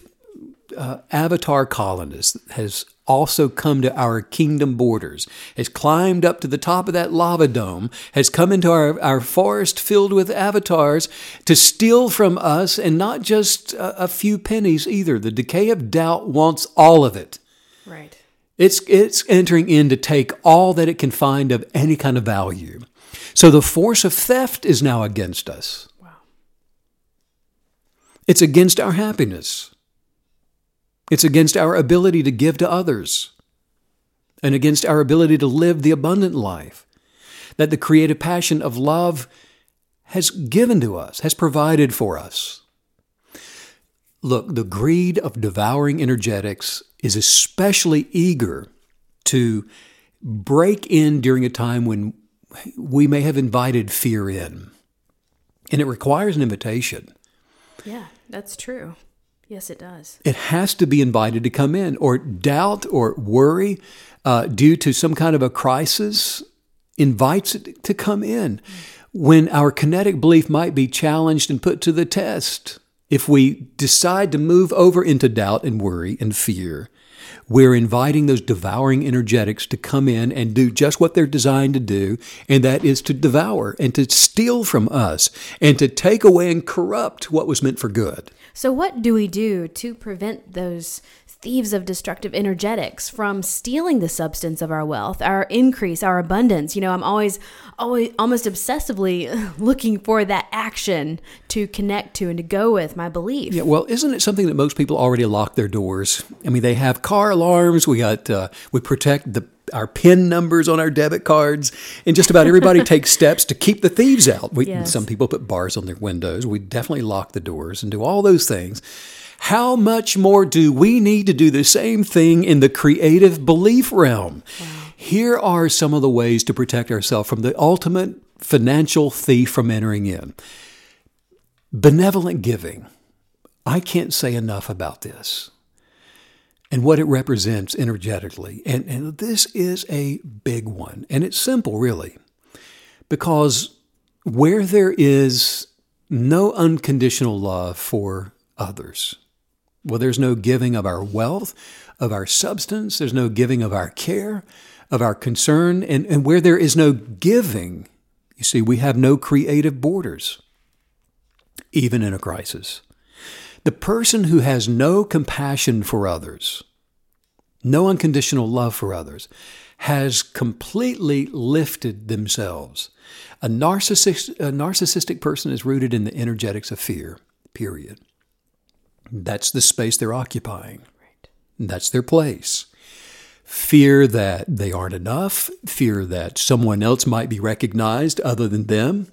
yes. uh, avatar colonist has also come to our kingdom borders, has climbed up to the top of that lava dome, has come into our, our forest filled with avatars to steal from us, and not just a, a few pennies either. The decay of doubt wants all of it. Right. It's, it's entering in to take all that it can find of any kind of value. So the force of theft is now against us. Wow. It's against our happiness. It's against our ability to give to others and against our ability to live the abundant life that the creative passion of love has given to us, has provided for us. Look, the greed of devouring energetics is especially eager to break in during a time when we may have invited fear in. And it requires an invitation. Yeah, that's true. Yes, it does. It has to be invited to come in, or doubt or worry uh, due to some kind of a crisis invites it to come in. When our kinetic belief might be challenged and put to the test, if we decide to move over into doubt and worry and fear, we're inviting those devouring energetics to come in and do just what they're designed to do, and that is to devour and to steal from us and to take away and corrupt what was meant for good. So, what do we do to prevent those thieves of destructive energetics from stealing the substance of our wealth, our increase, our abundance? You know, I'm always, always almost obsessively looking for that action to connect to and to go with my belief. Yeah, well, isn't it something that most people already lock their doors? I mean, they have car alarms. We got uh, we protect the our PIN numbers on our debit cards, and just about everybody takes steps to keep the thieves out. We, yes. Some people put bars on their windows. We definitely lock the doors and do all those things. How much more do we need to do the same thing in the creative belief realm? Wow. Here are some of the ways to protect ourselves from the ultimate financial thief from entering in. Benevolent giving. I can't say enough about this and what it represents energetically. And, and this is a big one. And it's simple, really, because where there is no unconditional love for others, well, there's no giving of our wealth, of our substance, there's no giving of our care, of our concern, and, and where there is no giving, you see, we have no creative borders, even in a crisis. The person who has no compassion for others, no unconditional love for others, has completely lifted themselves. A, narcissist, a narcissistic person is rooted in the energetics of fear, period. That's the space they're occupying. Right. That's their place. Fear that they aren't enough, fear that someone else might be recognized other than them,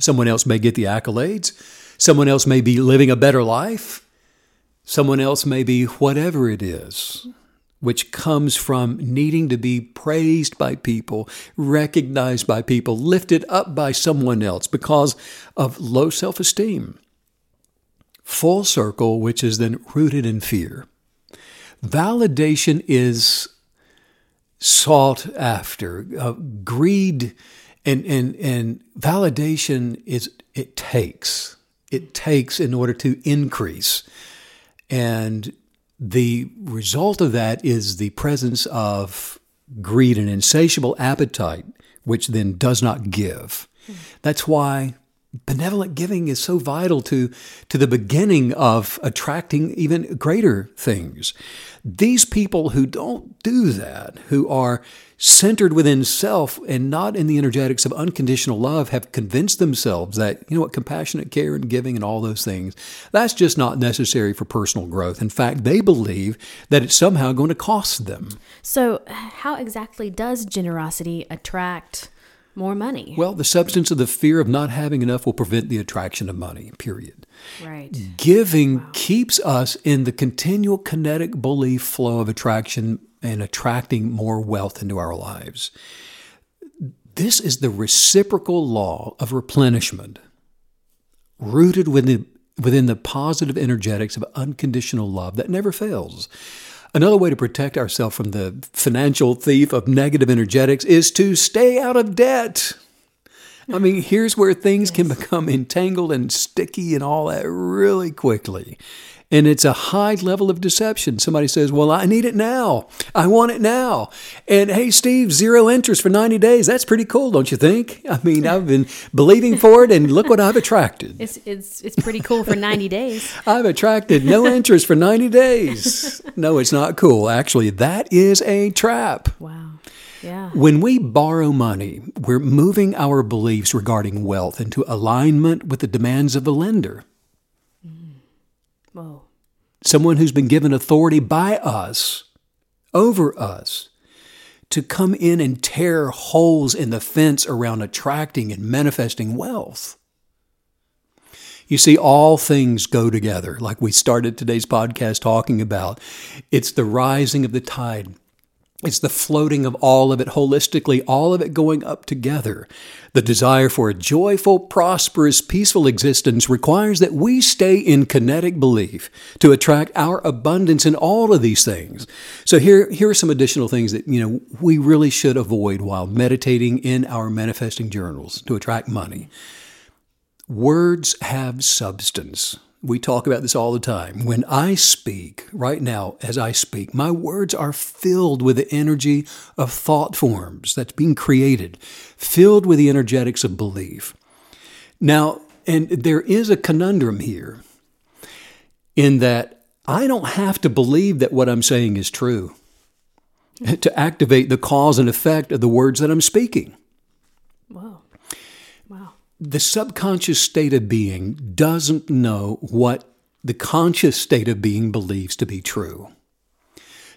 someone else may get the accolades, someone else may be living a better life, someone else may be whatever it is which comes from needing to be praised by people, recognized by people, lifted up by someone else because of low self esteem. Full circle, which is then rooted in fear. Validation is sought after. Uh, greed and, and, and validation is, it takes. It takes in order to increase. And the result of that is the presence of greed, an insatiable appetite, which then does not give. That's why benevolent giving is so vital to, to the beginning of attracting even greater things. These people who don't do that, who are centered within self and not in the energetics of unconditional love, have convinced themselves that, you know what, compassionate care and giving and all those things, that's just not necessary for personal growth. In fact, they believe that it's somehow going to cost them. So, how exactly does generosity attract more money? Well, the substance of the fear of not having enough will prevent the attraction of money, period. Right. Giving wow. keeps us in the continual kinetic belief flow of attraction and attracting more wealth into our lives. This is the reciprocal law of replenishment, rooted within, within the positive energetics of unconditional love that never fails. Another way to protect ourselves from the financial thief of negative energetics is to stay out of debt. I mean, here's where things yes. can become entangled and sticky and all that really quickly. And it's a high level of deception. Somebody says, Well, I need it now. I want it now. And hey, Steve, zero interest for 90 days. That's pretty cool, don't you think? I mean, I've been believing for it, and look what I've attracted. It's, it's, it's pretty cool for 90 days. I've attracted no interest for 90 days. No, it's not cool. Actually, that is a trap. Wow. Yeah. When we borrow money, we're moving our beliefs regarding wealth into alignment with the demands of the lender. Whoa. Someone who's been given authority by us, over us, to come in and tear holes in the fence around attracting and manifesting wealth. You see, all things go together, like we started today's podcast talking about. It's the rising of the tide it's the floating of all of it holistically, all of it going up together. The desire for a joyful, prosperous, peaceful existence requires that we stay in kinetic belief to attract our abundance in all of these things. So here, here are some additional things that, you know, we really should avoid while meditating in our manifesting journals to attract money. Words have substance. We talk about this all the time. When I speak, right now, as I speak, my words are filled with the energy of thought forms that's being created, filled with the energetics of belief. Now, and there is a conundrum here in that I don't have to believe that what I'm saying is true to activate the cause and effect of the words that I'm speaking. Whoa the subconscious state of being doesn't know what the conscious state of being believes to be true.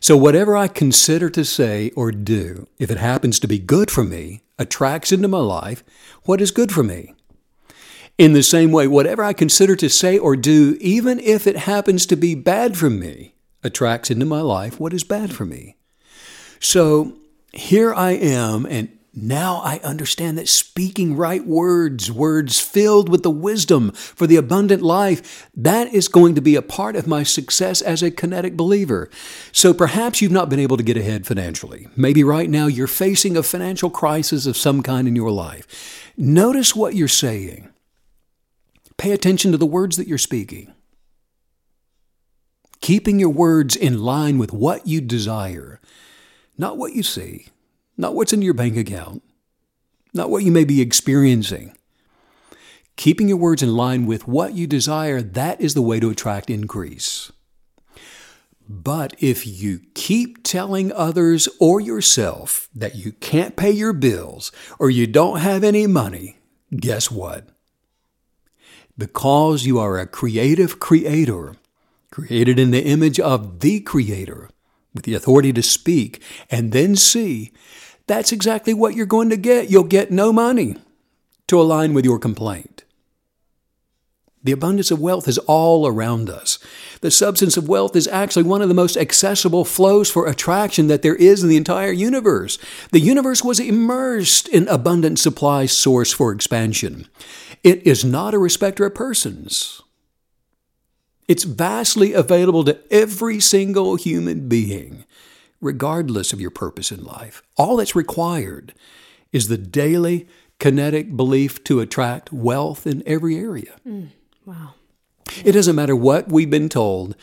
So, whatever I consider to say or do, if it happens to be good for me, attracts into my life what is good for me. In the same way, whatever I consider to say or do, even if it happens to be bad for me, attracts into my life what is bad for me. So, here I am, and now I understand that speaking right words, words filled with the wisdom for the abundant life, that is going to be a part of my success as a kinetic believer. So perhaps you've not been able to get ahead financially. Maybe right now you're facing a financial crisis of some kind in your life. Notice what you're saying. Pay attention to the words that you're speaking. Keeping your words in line with what you desire, not what you see not what's in your bank account, not what you may be experiencing. Keeping your words in line with what you desire, that is the way to attract increase. But if you keep telling others or yourself that you can't pay your bills or you don't have any money, guess what? Because you are a creative creator, created in the image of the Creator, with the authority to speak and then see, that's exactly what you're going to get. You'll get no money to align with your complaint. The abundance of wealth is all around us. The substance of wealth is actually one of the most accessible flows for attraction that there is in the entire universe. The universe was immersed in abundant supply source for expansion. It is not a respecter of persons. It's vastly available to every single human being regardless of your purpose in life. All that's required is the daily kinetic belief to attract wealth in every area. Mm, wow. It doesn't matter what we've been told.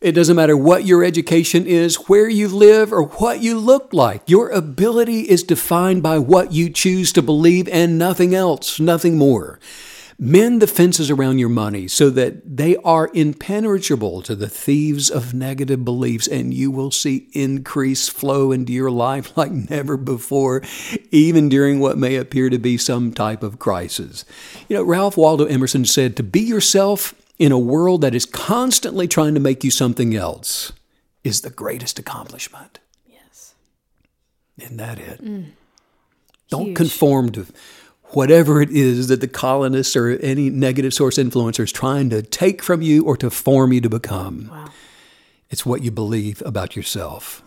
It doesn't matter what your education is, where you live, or what you look like. Your ability is defined by what you choose to believe and nothing else, nothing more. Mend the fences around your money so that they are impenetrable to the thieves of negative beliefs, and you will see increased flow into your life like never before, even during what may appear to be some type of crisis. You know, Ralph Waldo Emerson said, To be yourself in a world that is constantly trying to make you something else is the greatest accomplishment. Yes. Isn't that it? Mm. Don't conform to whatever it is that the colonists or any negative source influencer is trying to take from you or to form you to become. Wow. It's what you believe about yourself.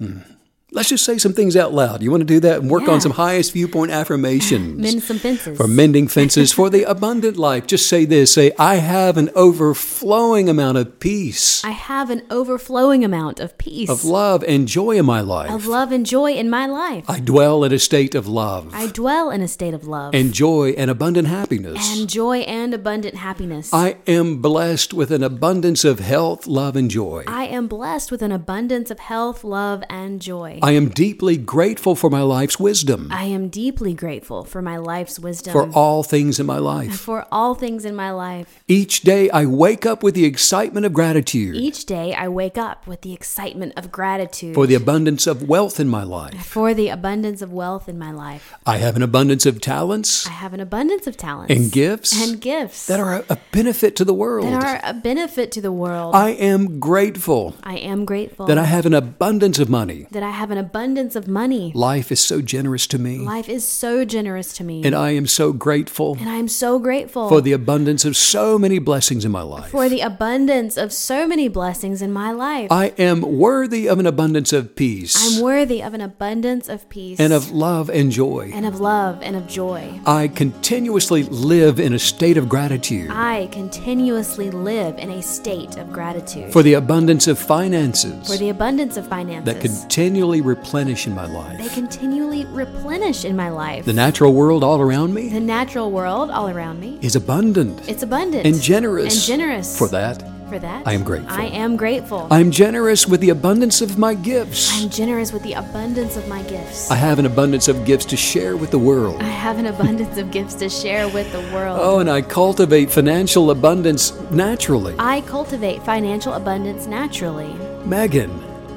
Mm. Let's just say some things out loud. You want to do that and work Yeah. on some highest viewpoint affirmations Mend some fences. for mending fences for the abundant life. Just say this say, I have an overflowing amount of peace, I have an overflowing amount of peace, of love, and joy in my life. of love and joy in my life. I dwell in a state of love I dwell in a state of love and joy and abundant happiness. and joy and abundant happiness. I am blessed with an abundance of health, love, and joy. I am blessed with an abundance of health, love, and joy. I am deeply grateful for my life's wisdom, I am deeply grateful for my life's wisdom, for all things in my life. for all things in my life. Each day I wake up with the excitement of gratitude Each day I wake up with the excitement of gratitude for the abundance of wealth in my life. for the abundance of wealth in my life. I have an abundance of talents I have an abundance of talents and gifts and gifts that are a- benefit to the world. that are a benefit to the world. I am grateful I am grateful that I have an abundance of money. that I have an abundance of money. Life is so generous to me, Life is so generous to me. and I am so grateful and I am so grateful for the abundance of so many blessings in my life. for the abundance of so many blessings in my life. I am worthy of an abundance of peace I'm worthy of an abundance of peace and of love and joy. and of love and of joy. I continuously live in a state of gratitude I continuously live in a state of gratitude for the abundance of finances for the abundance of finances that continually replenish in my life. they continually replenish in my life. The natural world all around me the natural world all around me is abundant it's abundant and generous. and generous For that, for that I am grateful. I am grateful. I'm generous with the abundance of my gifts. I'm generous with the abundance of my gifts. I have an abundance of gifts to share with the world. I have an abundance of gifts to share with the world. Oh, and I cultivate financial abundance naturally. I cultivate financial abundance naturally. Megan,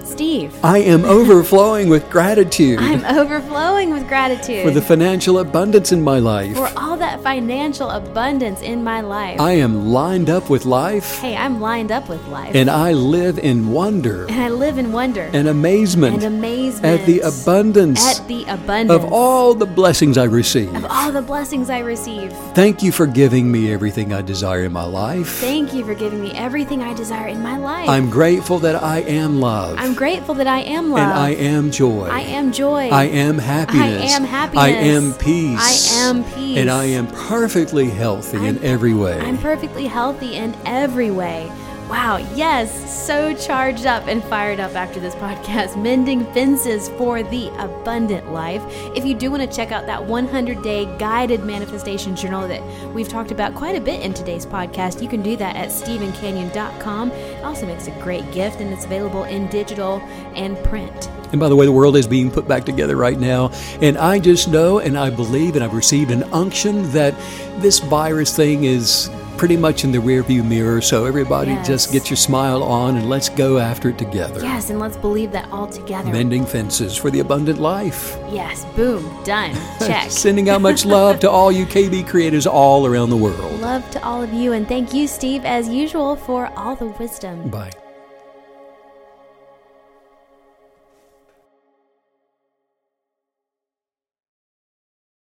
Steve, I am overflowing with gratitude I'm overflowing with gratitude for the financial abundance in my life. for all that financial abundance in my life. I am lined up with life hey, I'm lined up with life. and I live in wonder and I live in wonder and amazement and amazement at the abundance at the abundance of all the blessings I receive. of all the blessings I receive. Thank you for giving me everything I desire in my life. Thank you for giving me everything I desire in my life. I'm grateful that I am loved. I'm grateful that I am love. and I am joy. I am joy. I am happiness. I am happiness. I am peace. I am peace. And I am perfectly healthy in I'm- every way. I'm perfectly healthy in every way. Wow, yes, so charged up and fired up after this podcast, Mending Fences for the Abundant Life. If you do want to check out that 100 day guided manifestation journal that we've talked about quite a bit in today's podcast, you can do that at stevencanyon.com. It also makes a great gift and it's available in digital and print. And by the way, the world is being put back together right now. And I just know and I believe and I've received an unction that this virus thing is pretty much in the rearview mirror. So everybody Yes. just get your smile on and let's go after it together. Yes, and let's believe that all together. Mending fences for the abundant life. yes, boom, done, check. Sending out much love to all you KB creators all around the world. Love to all of you, and thank you, Steve, as usual, for all the wisdom. Bye.